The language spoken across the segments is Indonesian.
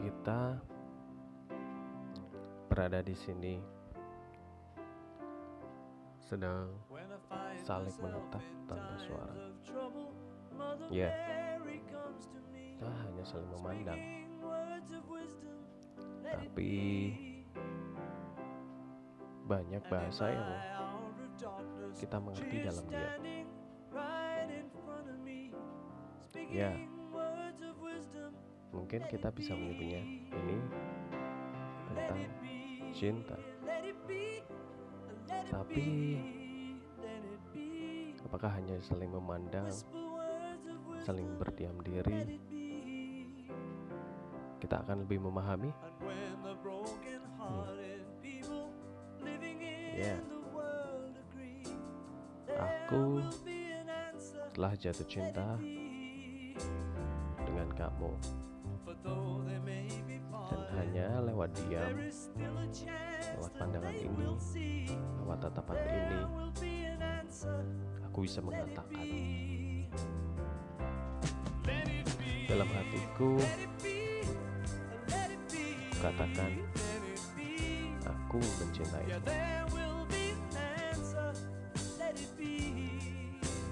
kita berada di sini sedang saling menatap tanpa suara. Ya, kita hanya saling memandang. Tapi banyak bahasa yang kita mengerti dalam dia. Ya, mungkin kita bisa menyebutnya ini tentang cinta. Tapi apakah hanya saling memandang, saling berdiam diri, kita akan lebih memahami? Hmm. Ya, aku telah jatuh cinta dengan kamu dan hanya lewat diam lewat pandangan ini lewat tatapan ini aku bisa mengatakan. dalam hatiku katakan aku mencintai ya.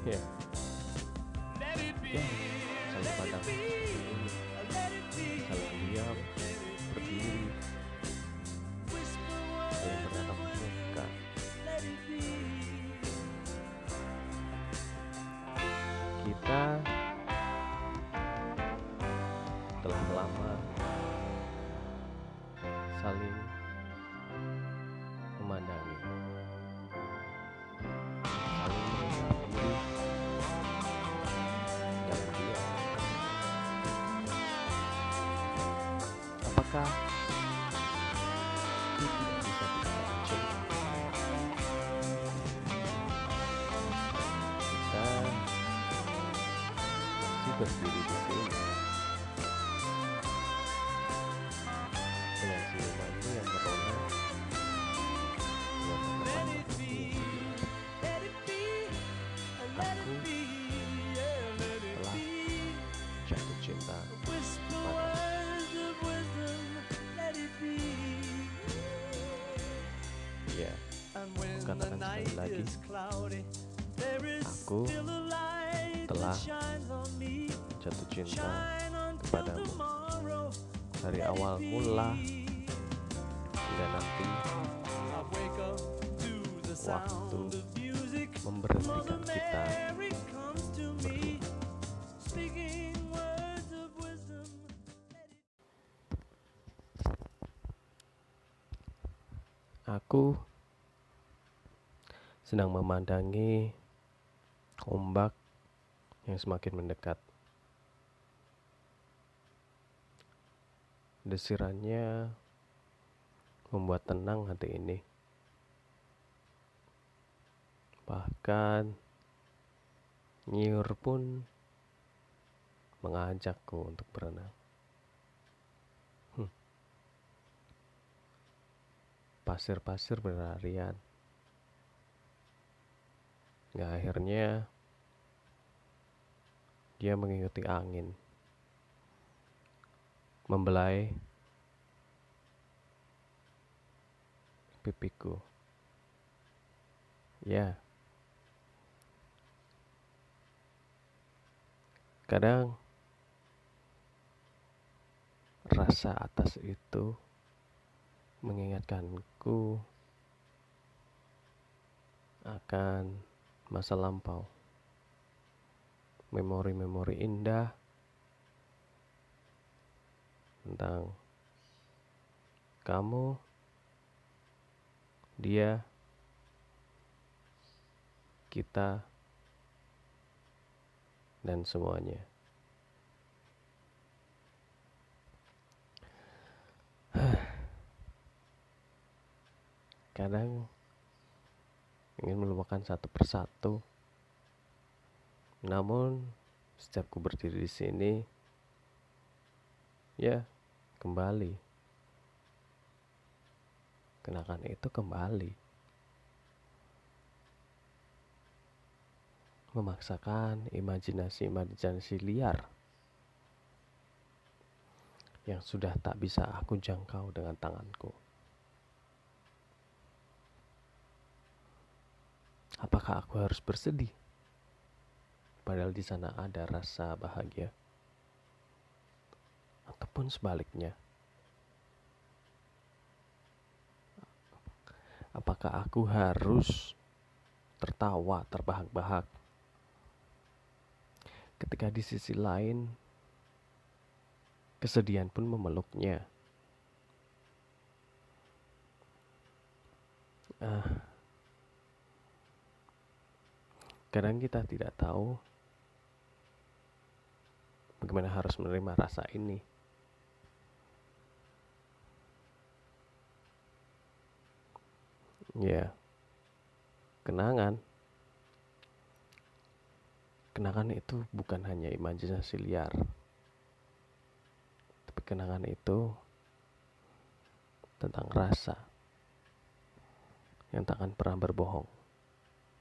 Ya saling pandang saling diam berdiri. Saling bertatap muka kita kita masih berdiri di sini. Dengan senyumanmu yang merona. Aku telah jatuh cinta sekali lagi. Aku telah jatuh cinta kepadamu. dari awal mula hingga nanti waktu memberhentikan kita. Berdua. Aku sedang memandangi ombak yang semakin mendekat. Desirannya membuat tenang hati ini. Bahkan nyiur pun mengajakku untuk berenang. Hmm. Pasir-pasir berlarian. Nggak akhirnya dia mengikuti angin. Membelai pipiku. Ya. Kadang rasa atas itu mengingatkanku akan masa lampau. Memori-memori indah tentang kamu, dia, kita, dan semuanya. Kadang ingin melupakan satu persatu. Namun setiap ku berdiri di sini, ya kembali. Kenangan itu kembali. Memaksakan imajinasi-imajinasi liar yang sudah tak bisa aku jangkau dengan tanganku. Apakah aku harus bersedih? Padahal di sana ada rasa bahagia, ataupun sebaliknya. Apakah aku harus tertawa terbahak-bahak ketika di sisi lain Kesedihan pun memeluknya. Uh, kadang kita tidak tahu bagaimana harus menerima rasa ini. Ya, kenangan. Kenangan itu bukan hanya imajinasi liar kenangan itu tentang rasa yang tak akan pernah berbohong.